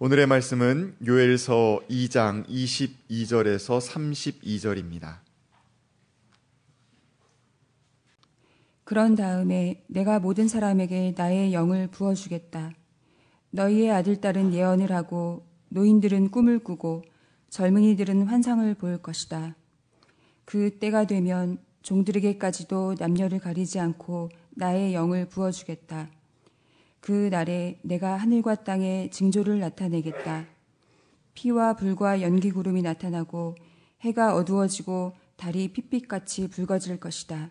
오늘의 말씀은 요엘서 2장 22절에서 32절입니다. 그런 다음에 내가 모든 사람에게 나의 영을 부어주겠다. 너희의 아들딸은 예언을 하고 노인들은 꿈을 꾸고 젊은이들은 환상을 볼 것이다. 그 때가 되면 종들에게까지도 남녀를 가리지 않고 나의 영을 부어주겠다. 그 날에 내가 하늘과 땅에 징조를 나타내겠다. 피와 불과 연기 구름이 나타나고 해가 어두워지고 달이 핏빛같이 붉어질 것이다.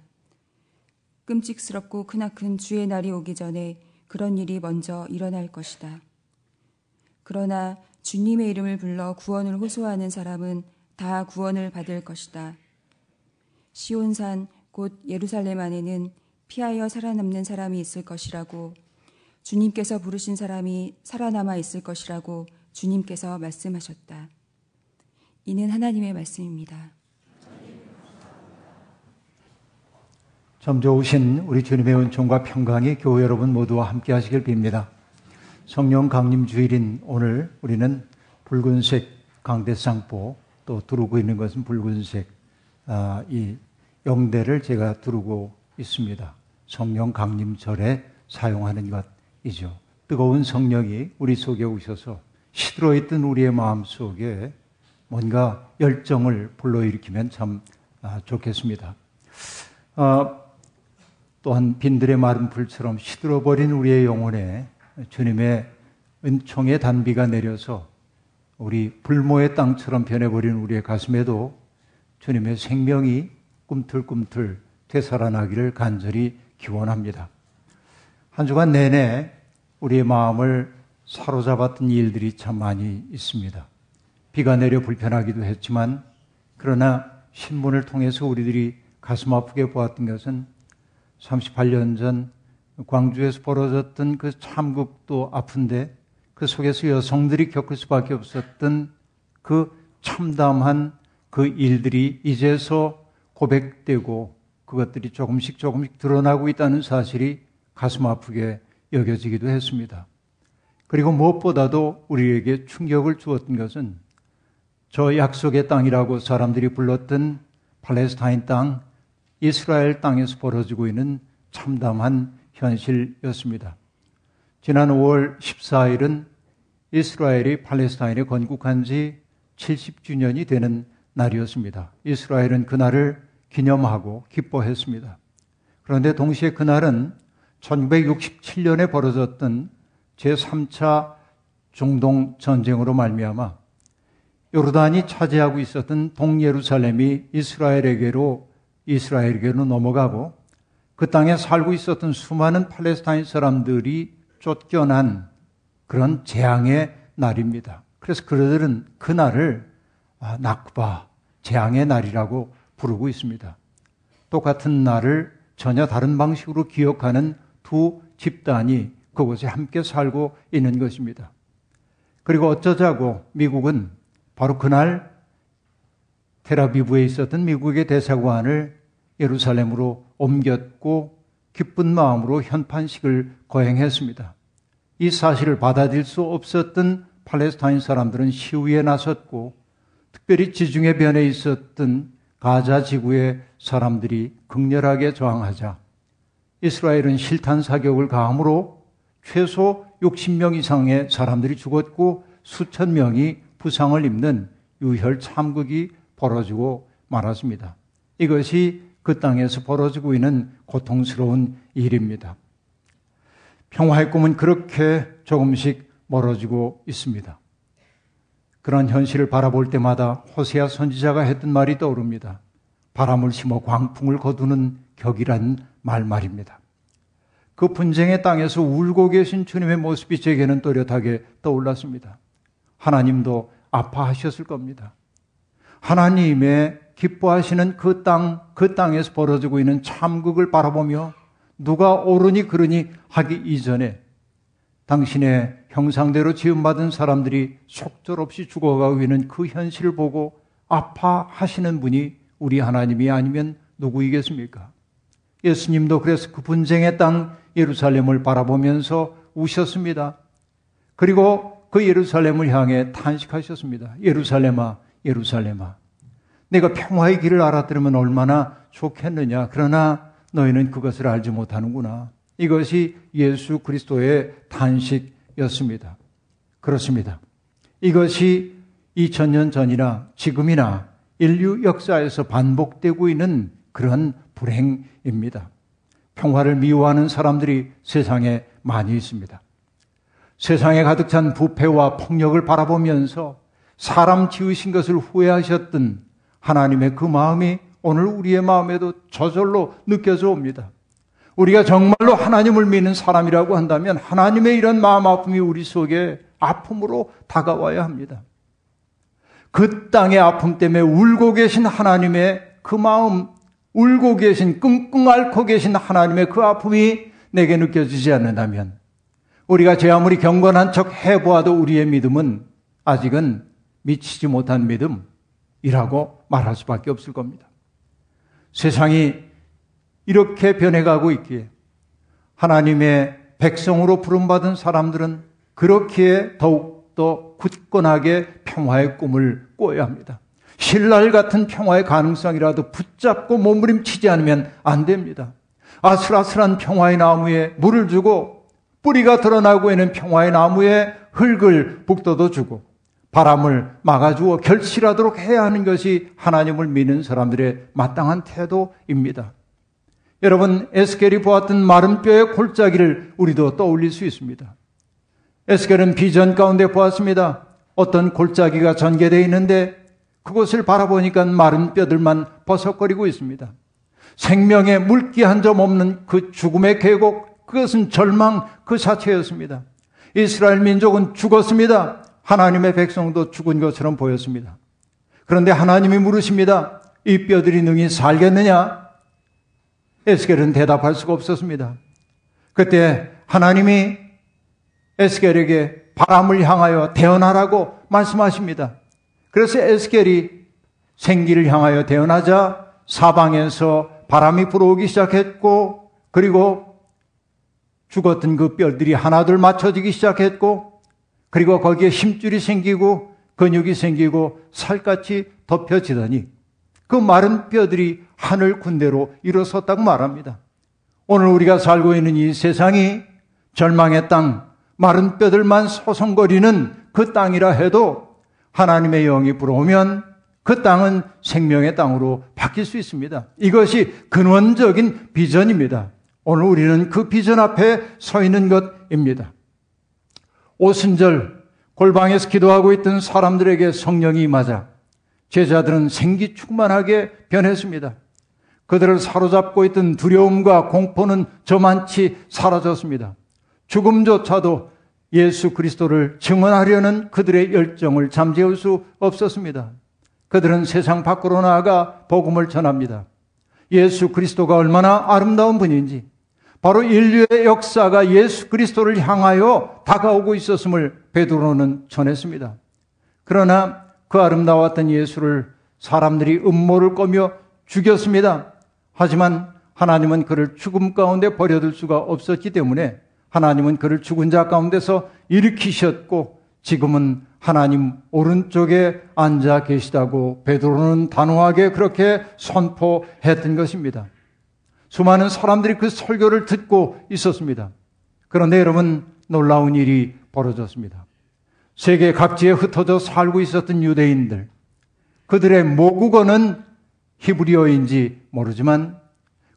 끔찍스럽고 크나큰 주의 날이 오기 전에 그런 일이 먼저 일어날 것이다. 그러나 주님의 이름을 불러 구원을 호소하는 사람은 다 구원을 받을 것이다. 시온산 곧 예루살렘 안에는 피하여 살아남는 사람이 있을 것이라고 주님께서 부르신 사람이 살아남아 있을 것이라고 주님께서 말씀하셨다. 이는 하나님의 말씀입니다. 점 좋으신 우리 주님의 은총과 평강이 교회 여러분 모두와 함께 하시길 빕니다. 성령 강림 주일인 오늘 우리는 붉은색 강대상포 또 두르고 있는 것은 붉은색 아, 이 영대를 제가 두르고 있습니다. 성령 강림절에 사용하는 것 이죠. 뜨거운 성령이 우리 속에 오셔서 시들어 있던 우리의 마음 속에 뭔가 열정을 불러일으키면 참 아, 좋겠습니다. 어, 또한 빈들의 마른 불처럼 시들어 버린 우리의 영혼에 주님의 은총의 단비가 내려서 우리 불모의 땅처럼 변해버린 우리의 가슴에도 주님의 생명이 꿈틀꿈틀 되살아나기를 간절히 기원합니다. 한 주간 내내 우리의 마음을 사로잡았던 일들이 참 많이 있습니다. 비가 내려 불편하기도 했지만 그러나 신문을 통해서 우리들이 가슴 아프게 보았던 것은 38년 전 광주에서 벌어졌던 그 참극도 아픈데 그 속에서 여성들이 겪을 수밖에 없었던 그 참담한 그 일들이 이제서 고백되고 그것들이 조금씩 조금씩 드러나고 있다는 사실이 가슴 아프게 여겨지기도 했습니다. 그리고 무엇보다도 우리에게 충격을 주었던 것은 저 약속의 땅이라고 사람들이 불렀던 팔레스타인 땅, 이스라엘 땅에서 벌어지고 있는 참담한 현실이었습니다. 지난 5월 14일은 이스라엘이 팔레스타인에 건국한 지 70주년이 되는 날이었습니다. 이스라엘은 그날을 기념하고 기뻐했습니다. 그런데 동시에 그날은 1967년에 벌어졌던 제3차 중동 전쟁으로 말미암아 요르단이 차지하고 있었던 동예루살렘이 이스라엘에게로 이스라엘에게로 넘어가고 그 땅에 살고 있었던 수많은 팔레스타인 사람들이 쫓겨난 그런 재앙의 날입니다. 그래서 그들은 그 날을 아, 낙바, 재앙의 날이라고 부르고 있습니다. 똑같은 날을 전혀 다른 방식으로 기억하는 두 집단이 그곳에 함께 살고 있는 것입니다. 그리고 어쩌자고 미국은 바로 그날 테라비브에 있었던 미국의 대사관을 예루살렘으로 옮겼고 기쁜 마음으로 현판식을 거행했습니다. 이 사실을 받아들일 수 없었던 팔레스타인 사람들은 시위에 나섰고 특별히 지중해 변에 있었던 가자 지구의 사람들이 극렬하게 저항하자 이스라엘은 실탄 사격을 가함으로 최소 60명 이상의 사람들이 죽었고 수천 명이 부상을 입는 유혈 참극이 벌어지고 말았습니다. 이것이 그 땅에서 벌어지고 있는 고통스러운 일입니다. 평화의 꿈은 그렇게 조금씩 멀어지고 있습니다. 그런 현실을 바라볼 때마다 호세아 선지자가 했던 말이 떠오릅니다. 바람을 심어 광풍을 거두는 격이란 말 말입니다. 그 분쟁의 땅에서 울고 계신 주님의 모습이 제게는 또렷하게 떠올랐습니다. 하나님도 아파하셨을 겁니다. 하나님의 기뻐하시는 그 땅, 그 땅에서 벌어지고 있는 참극을 바라보며 누가 옳으니 그러니 하기 이전에 당신의 형상대로 지음받은 사람들이 속절없이 죽어가고 있는 그 현실을 보고 아파하시는 분이 우리 하나님이 아니면 누구이겠습니까? 예수님도 그래서 그 분쟁의 땅 예루살렘을 바라보면서 우셨습니다. 그리고 그 예루살렘을 향해 탄식하셨습니다. 예루살렘아, 예루살렘아. 내가 평화의 길을 알아들으면 얼마나 좋겠느냐. 그러나 너희는 그것을 알지 못하는구나. 이것이 예수 그리스도의 탄식이었습니다. 그렇습니다. 이것이 2000년 전이나 지금이나 인류 역사에서 반복되고 있는 그런 불행입니다. 평화를 미워하는 사람들이 세상에 많이 있습니다. 세상에 가득 찬 부패와 폭력을 바라보면서 사람 지으신 것을 후회하셨던 하나님의 그 마음이 오늘 우리의 마음에도 저절로 느껴져 옵니다. 우리가 정말로 하나님을 믿는 사람이라고 한다면 하나님의 이런 마음 아픔이 우리 속에 아픔으로 다가와야 합니다. 그 땅의 아픔 때문에 울고 계신 하나님의 그 마음, 울고 계신, 끙끙 앓고 계신 하나님의 그 아픔이 내게 느껴지지 않는다면 우리가 제 아무리 경건한 척 해보아도 우리의 믿음은 아직은 미치지 못한 믿음이라고 말할 수밖에 없을 겁니다. 세상이 이렇게 변해가고 있기에 하나님의 백성으로 부름받은 사람들은 그렇기에 더욱더 굳건하게 평화의 꿈을 꿔야 합니다. 신랄 같은 평화의 가능성이라도 붙잡고 몸부림치지 않으면 안 됩니다. 아슬아슬한 평화의 나무에 물을 주고 뿌리가 드러나고 있는 평화의 나무에 흙을 북돋워 주고 바람을 막아주어 결실하도록 해야 하는 것이 하나님을 믿는 사람들의 마땅한 태도입니다. 여러분, 에스겔이 보았던 마른 뼈의 골짜기를 우리도 떠올릴 수 있습니다. 에스겔은 비전 가운데 보았습니다. 어떤 골짜기가 전개되어 있는데 그곳을 바라보니까 마른 뼈들만 버석거리고 있습니다. 생명의 물기 한 점 없는 그 죽음의 계곡, 그것은 절망 그 자체였습니다. 이스라엘 민족은 죽었습니다. 하나님의 백성도 죽은 것처럼 보였습니다. 그런데 하나님이 물으십니다. 이 뼈들이 능히 살겠느냐? 에스겔은 대답할 수가 없었습니다. 그때 하나님이 에스겔에게 바람을 향하여 태어나라고 말씀하십니다. 그래서 에스겔이 생기를 향하여 태어나자 사방에서 바람이 불어오기 시작했고 그리고 죽었던 그 뼈들이 하나둘 맞춰지기 시작했고 그리고 거기에 힘줄이 생기고 근육이 생기고 살같이 덮여지더니 그 마른 뼈들이 하늘 군대로 일어섰다고 말합니다. 오늘 우리가 살고 있는 이 세상이 절망의 땅, 마른 뼈들만 소송거리는 그 땅이라 해도 하나님의 영이 불어오면 그 땅은 생명의 땅으로 바뀔 수 있습니다. 이것이 근원적인 비전입니다. 오늘 우리는 그 비전 앞에 서 있는 것입니다. 오순절 골방에서 기도하고 있던 사람들에게 성령이 임하자 제자들은 생기 충만하게 변했습니다. 그들을 사로잡고 있던 두려움과 공포는 저만치 사라졌습니다. 죽음조차도 예수 그리스도를 증언하려는 그들의 열정을 잠재울 수 없었습니다. 그들은 세상 밖으로 나아가 복음을 전합니다. 예수 그리스도가 얼마나 아름다운 분인지, 바로 인류의 역사가 예수 그리스도를 향하여 다가오고 있었음을 베드로는 전했습니다. 그러나 그 아름다웠던 예수를 사람들이 음모를 꺼며 죽였습니다. 하지만 하나님은 그를 죽음 가운데 버려둘 수가 없었기 때문에 하나님은 그를 죽은 자 가운데서 일으키셨고 지금은 하나님 오른쪽에 앉아 계시다고 베드로는 단호하게 그렇게 선포했던 것입니다. 수많은 사람들이 그 설교를 듣고 있었습니다. 그런데 여러분 놀라운 일이 벌어졌습니다. 세계 각지에 흩어져 살고 있었던 유대인들 그들의 모국어는 히브리어인지 모르지만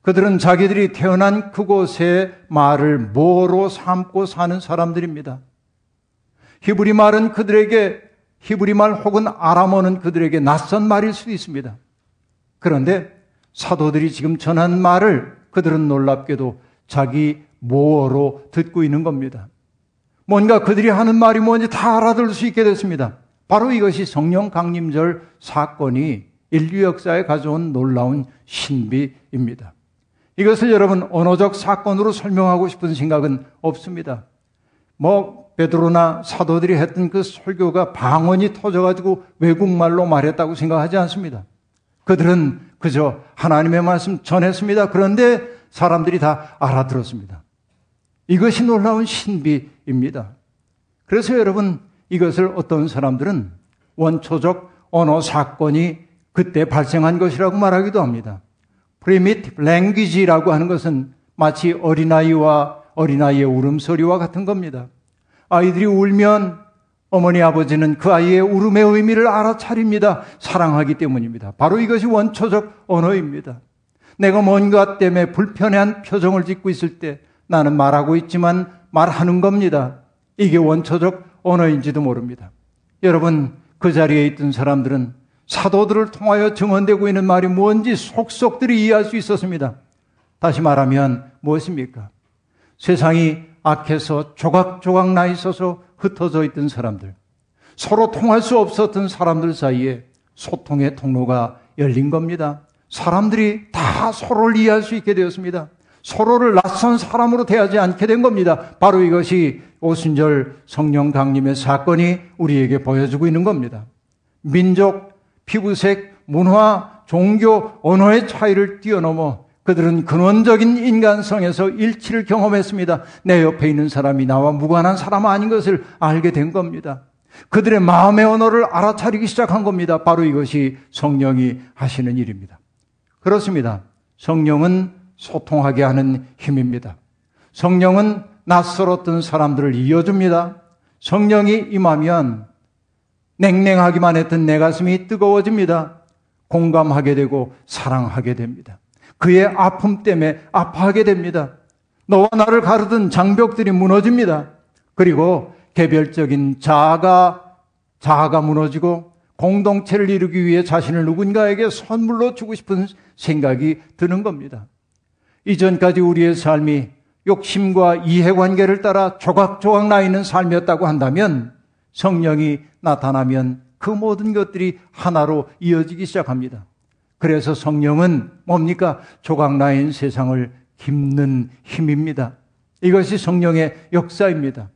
그들은 자기들이 태어난 그곳의 말을 뭐로 삼고 사는 사람들입니다. 히브리 말은 그들에게 히브리 말 혹은 아람어는 그들에게 낯선 말일 수도 있습니다. 그런데 사도들이 지금 전한 말을 그들은 놀랍게도 자기 모어로 듣고 있는 겁니다. 뭔가 그들이 하는 말이 뭔지 다 알아들을 수 있게 됐습니다. 바로 이것이 성령 강림절 사건이 인류 역사에 가져온 놀라운 신비입니다. 이것을 여러분 언어적 사건으로 설명하고 싶은 생각은 없습니다. 뭐 베드로나 사도들이 했던 그 설교가 방언이 터져가지고 외국말로 말했다고 생각하지 않습니다. 그들은 그저 하나님의 말씀 전했습니다. 그런데 사람들이 다 알아들었습니다. 이것이 놀라운 신비입니다. 그래서 여러분 이것을 어떤 사람들은 원초적 언어 사건이 그때 발생한 것이라고 말하기도 합니다. Primitive language라고 하는 것은 마치 어린아이와 어린아이의 울음소리와 같은 겁니다. 아이들이 울면 어머니 아버지는 그 아이의 울음의 의미를 알아차립니다. 사랑하기 때문입니다. 바로 이것이 원초적 언어입니다. 내가 뭔가 때문에 불편한 표정을 짓고 있을 때 나는 말하고 있지만 말하는 겁니다. 이게 원초적 언어인지도 모릅니다. 여러분, 그 자리에 있던 사람들은 사도들을 통하여 증언되고 있는 말이 뭔지 속속들이 이해할 수 있었습니다. 다시 말하면 무엇입니까? 세상이 악해서 조각조각 나 있어서 흩어져 있던 사람들, 서로 통할 수 없었던 사람들 사이에 소통의 통로가 열린 겁니다. 사람들이 다 서로를 이해할 수 있게 되었습니다. 서로를 낯선 사람으로 대하지 않게 된 겁니다. 바로 이것이 오순절 성령 강림의 사건이 우리에게 보여주고 있는 겁니다. 민족, 피부색, 문화, 종교, 언어의 차이를 뛰어넘어 그들은 근원적인 인간성에서 일치를 경험했습니다. 내 옆에 있는 사람이 나와 무관한 사람 아닌 것을 알게 된 겁니다. 그들의 마음의 언어를 알아차리기 시작한 겁니다. 바로 이것이 성령이 하시는 일입니다. 그렇습니다. 성령은 소통하게 하는 힘입니다. 성령은 낯설었던 사람들을 이어줍니다. 성령이 임하면 냉랭하기만 했던 내 가슴이 뜨거워집니다. 공감하게 되고 사랑하게 됩니다. 그의 아픔 때문에 아파하게 됩니다. 너와 나를 가르던 장벽들이 무너집니다. 그리고 개별적인 자아가, 자아가 무너지고 공동체를 이루기 위해 자신을 누군가에게 선물로 주고 싶은 생각이 드는 겁니다. 이전까지 우리의 삶이 욕심과 이해관계를 따라 조각조각 나 있는 삶이었다고 한다면 성령이 나타나면 그 모든 것들이 하나로 이어지기 시작합니다. 그래서 성령은 뭡니까? 조각나인 세상을 깁는 힘입니다. 이것이 성령의 역사입니다.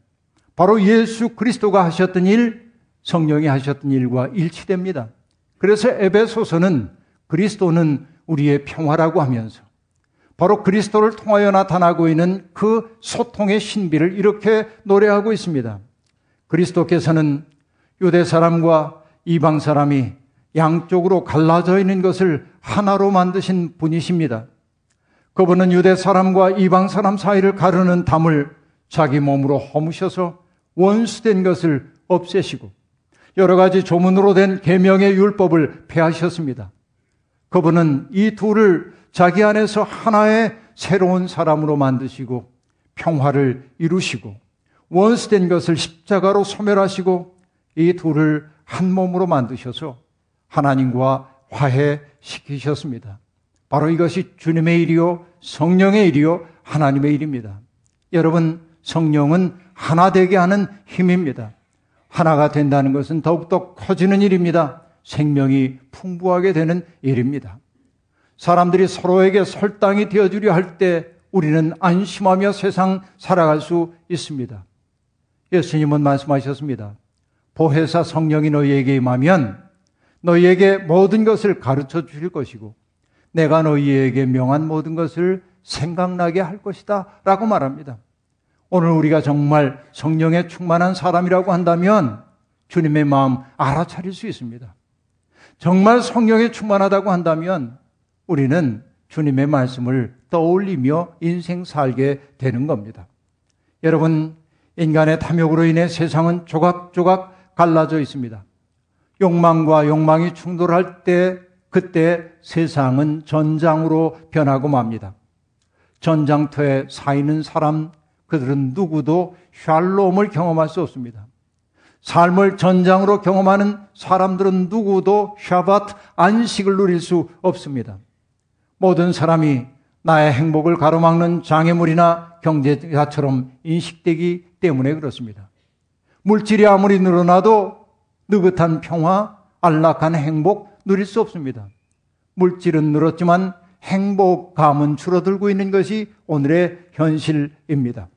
바로 예수 그리스도가 하셨던 일, 성령이 하셨던 일과 일치됩니다. 그래서 에베소서는 그리스도는 우리의 평화라고 하면서 바로 그리스도를 통하여 나타나고 있는 그 소통의 신비를 이렇게 노래하고 있습니다. 그리스도께서는 유대 사람과 이방 사람이 양쪽으로 갈라져 있는 것을 하나로 만드신 분이십니다. 그분은 유대 사람과 이방 사람 사이를 가르는 담을 자기 몸으로 허무셔서 원수된 것을 없애시고 여러 가지 조문으로 된 계명의 율법을 폐하셨습니다. 그분은 이 둘을 자기 안에서 하나의 새로운 사람으로 만드시고 평화를 이루시고 원수된 것을 십자가로 소멸하시고 이 둘을 한 몸으로 만드셔서 하나님과 화해시키셨습니다. 바로 이것이 주님의 일이요, 성령의 일이요, 하나님의 일입니다. 여러분, 성령은 하나 되게 하는 힘입니다. 하나가 된다는 것은 더욱더 커지는 일입니다. 생명이 풍부하게 되는 일입니다. 사람들이 서로에게 설당이 되어주려 할 때 우리는 안심하며 세상 살아갈 수 있습니다. 예수님은 말씀하셨습니다. 보혜사 성령이 너희에게 임하면 너희에게 모든 것을 가르쳐 주실 것이고 내가 너희에게 명한 모든 것을 생각나게 할 것이다 라고 말합니다. 오늘 우리가 정말 성령에 충만한 사람이라고 한다면 주님의 마음 알아차릴 수 있습니다. 정말 성령에 충만하다고 한다면 우리는 주님의 말씀을 떠올리며 인생 살게 되는 겁니다. 여러분, 인간의 탐욕으로 인해 세상은 조각조각 갈라져 있습니다. 욕망과 욕망이 충돌할 때 그때 세상은 전장으로 변하고 맙니다. 전장터에 쌓이는 사람 그들은 누구도 샬롬을 경험할 수 없습니다. 삶을 전장으로 경험하는 사람들은 누구도 샤바트 안식을 누릴 수 없습니다. 모든 사람이 나의 행복을 가로막는 장애물이나 경제자처럼 인식되기 때문에 그렇습니다. 물질이 아무리 늘어나도 느긋한 평화, 안락한 행복 누릴 수 없습니다. 물질은 늘었지만 행복감은 줄어들고 있는 것이 오늘의 현실입니다.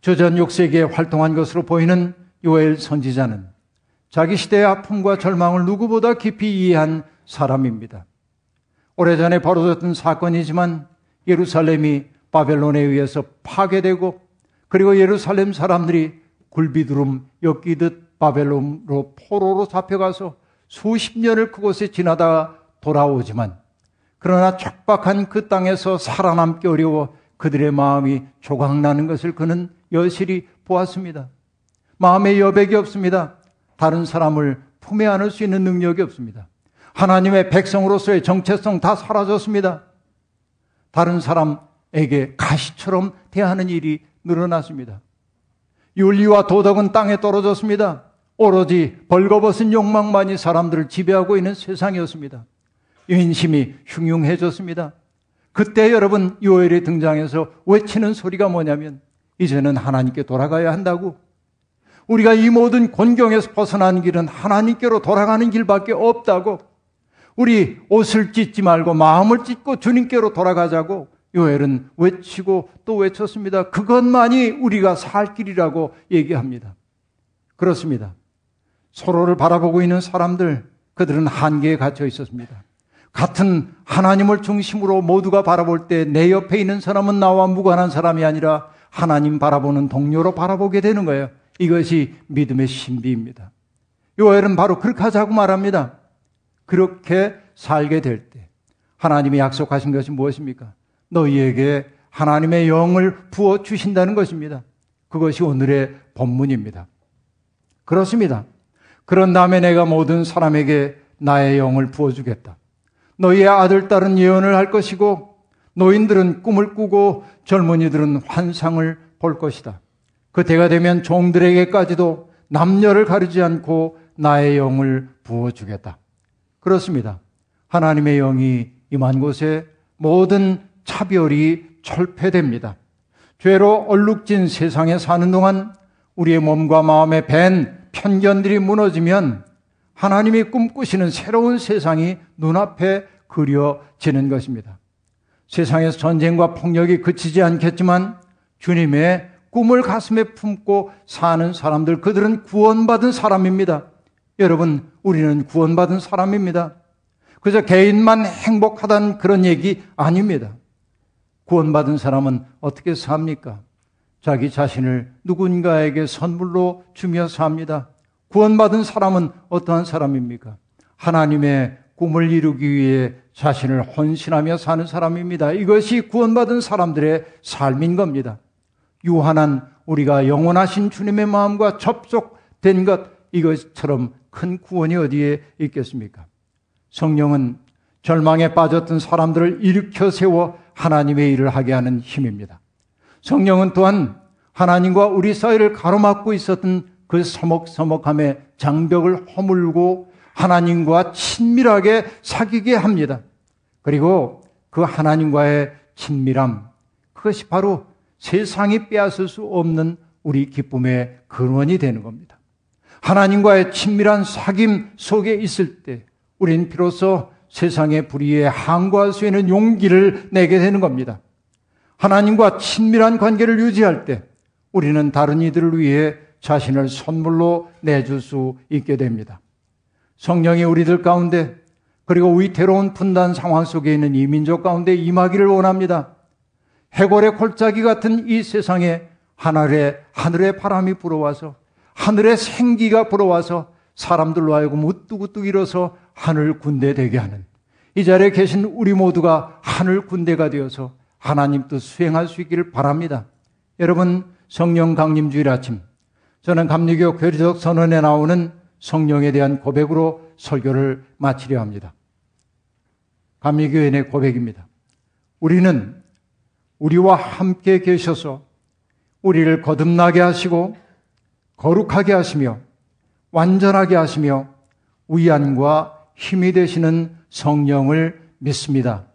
저전 6세기에 활동한 것으로 보이는 요엘 선지자는 자기 시대의 아픔과 절망을 누구보다 깊이 이해한 사람입니다. 오래전에 벌어졌던 사건이지만 예루살렘이 바벨론에 의해서 파괴되고 그리고 예루살렘 사람들이 굴비두름 엮이듯 바벨론으로 포로로 잡혀가서 수십 년을 그곳에 지나다 돌아오지만 그러나 척박한 그 땅에서 살아남기 어려워 그들의 마음이 조각나는 것을 그는 여실히 보았습니다. 마음에 여백이 없습니다. 다른 사람을 품에 안을 수 있는 능력이 없습니다. 하나님의 백성으로서의 정체성 다 사라졌습니다. 다른 사람에게 가시처럼 대하는 일이 늘어났습니다. 윤리와 도덕은 땅에 떨어졌습니다. 오로지 벌거벗은 욕망만이 사람들을 지배하고 있는 세상이었습니다. 인심이 흉흉해졌습니다. 그때 여러분 요엘이 등장해서 외치는 소리가 뭐냐면 이제는 하나님께 돌아가야 한다고 우리가 이 모든 곤경에서 벗어난 길은 하나님께로 돌아가는 길밖에 없다고 우리 옷을 찢지 말고 마음을 찢고 주님께로 돌아가자고 요엘은 외치고 또 외쳤습니다. 그것만이 우리가 살 길이라고 얘기합니다. 그렇습니다. 서로를 바라보고 있는 사람들, 그들은 한계에 갇혀 있었습니다. 같은 하나님을 중심으로 모두가 바라볼 때 내 옆에 있는 사람은 나와 무관한 사람이 아니라 하나님 바라보는 동료로 바라보게 되는 거예요. 이것이 믿음의 신비입니다. 요엘은 바로 그렇게 하자고 말합니다. 그렇게 살게 될 때 하나님이 약속하신 것이 무엇입니까? 너희에게 하나님의 영을 부어 주신다는 것입니다. 그것이 오늘의 본문입니다. 그렇습니다. 그런 다음에 내가 모든 사람에게 나의 영을 부어 주겠다. 너희의 아들, 딸은 예언을 할 것이고 노인들은 꿈을 꾸고 젊은이들은 환상을 볼 것이다. 그 때가 되면 종들에게까지도 남녀를 가리지 않고 나의 영을 부어 주겠다. 그렇습니다. 하나님의 영이 임한 곳에 모든 차별이 철폐됩니다. 죄로 얼룩진 세상에 사는 동안 우리의 몸과 마음에 밴 편견들이 무너지면 하나님이 꿈꾸시는 새로운 세상이 눈앞에 그려지는 것입니다. 세상에서 전쟁과 폭력이 그치지 않겠지만 주님의 꿈을 가슴에 품고 사는 사람들, 그들은 구원받은 사람입니다. 여러분, 우리는 구원받은 사람입니다. 그저 개인만 행복하다는 그런 얘기 아닙니다. 구원받은 사람은 어떻게 삽니까? 자기 자신을 누군가에게 선물로 주며 삽니다. 구원받은 사람은 어떠한 사람입니까? 하나님의 꿈을 이루기 위해 자신을 헌신하며 사는 사람입니다. 이것이 구원받은 사람들의 삶인 겁니다. 유한한 우리가 영원하신 주님의 마음과 접속된 것 이것처럼 큰 구원이 어디에 있겠습니까? 성령은 절망에 빠졌던 사람들을 일으켜 세워 하나님의 일을 하게 하는 힘입니다. 성령은 또한 하나님과 우리 사이를 가로막고 있었던 그 서먹서먹함의 장벽을 허물고 하나님과 친밀하게 사귀게 합니다. 그리고 그 하나님과의 친밀함, 그것이 바로 세상이 빼앗을 수 없는 우리 기쁨의 근원이 되는 겁니다. 하나님과의 친밀한 사귐 속에 있을 때 우린 비로소 세상의 불의에 항거할 수 있는 용기를 내게 되는 겁니다. 하나님과 친밀한 관계를 유지할 때 우리는 다른 이들을 위해 자신을 선물로 내줄 수 있게 됩니다. 성령이 우리들 가운데 그리고 위태로운 분단 상황 속에 있는 이민족 가운데 임하기를 원합니다. 해골의 골짜기 같은 이 세상에 하늘에 하늘의 바람이 불어와서 하늘의 생기가 불어와서 사람들로 하여금 우뚝우뚝 일어서 하늘 군대 되게 하는 이 자리에 계신 우리 모두가 하늘 군대가 되어서 하나님 도 수행할 수 있기를 바랍니다. 여러분 성령 강림 주일 아침 저는 감리교 교리적 선언에 나오는 성령에 대한 고백으로 설교를 마치려 합니다. 감리교인의 고백입니다. 우리는 우리와 함께 계셔서 우리를 거듭나게 하시고 거룩하게 하시며 완전하게 하시며 위안과 힘이 되시는 성령을 믿습니다.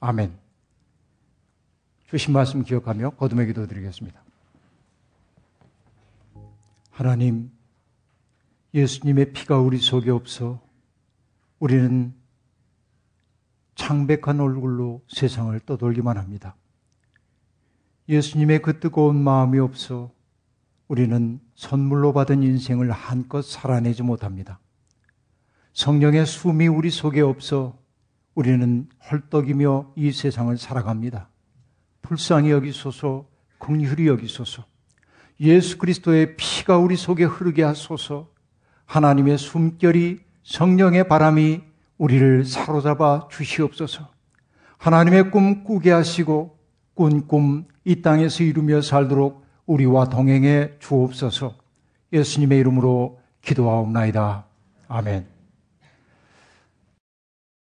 아멘. 주신 말씀 기억하며 거듭의 기도 드리겠습니다. 하나님, 예수님의 피가 우리 속에 없어 우리는 창백한 얼굴로 세상을 떠돌기만 합니다. 예수님의 그 뜨거운 마음이 없어 우리는 선물로 받은 인생을 한껏 살아내지 못합니다. 성령의 숨이 우리 속에 없어 우리는 헐떡이며 이 세상을 살아갑니다. 불쌍히 여기소서, 긍휼히 여기소서. 예수 그리스도의 피가 우리 속에 흐르게 하소서 하나님의 숨결이 성령의 바람이 우리를 사로잡아 주시옵소서 하나님의 꿈 꾸게 하시고 꾼 꿈 이 땅에서 이루며 살도록 우리와 동행해 주옵소서 예수님의 이름으로 기도하옵나이다. 아멘.